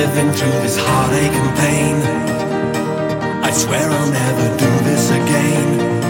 living through this heartache and pain. I swear I'll never do this again.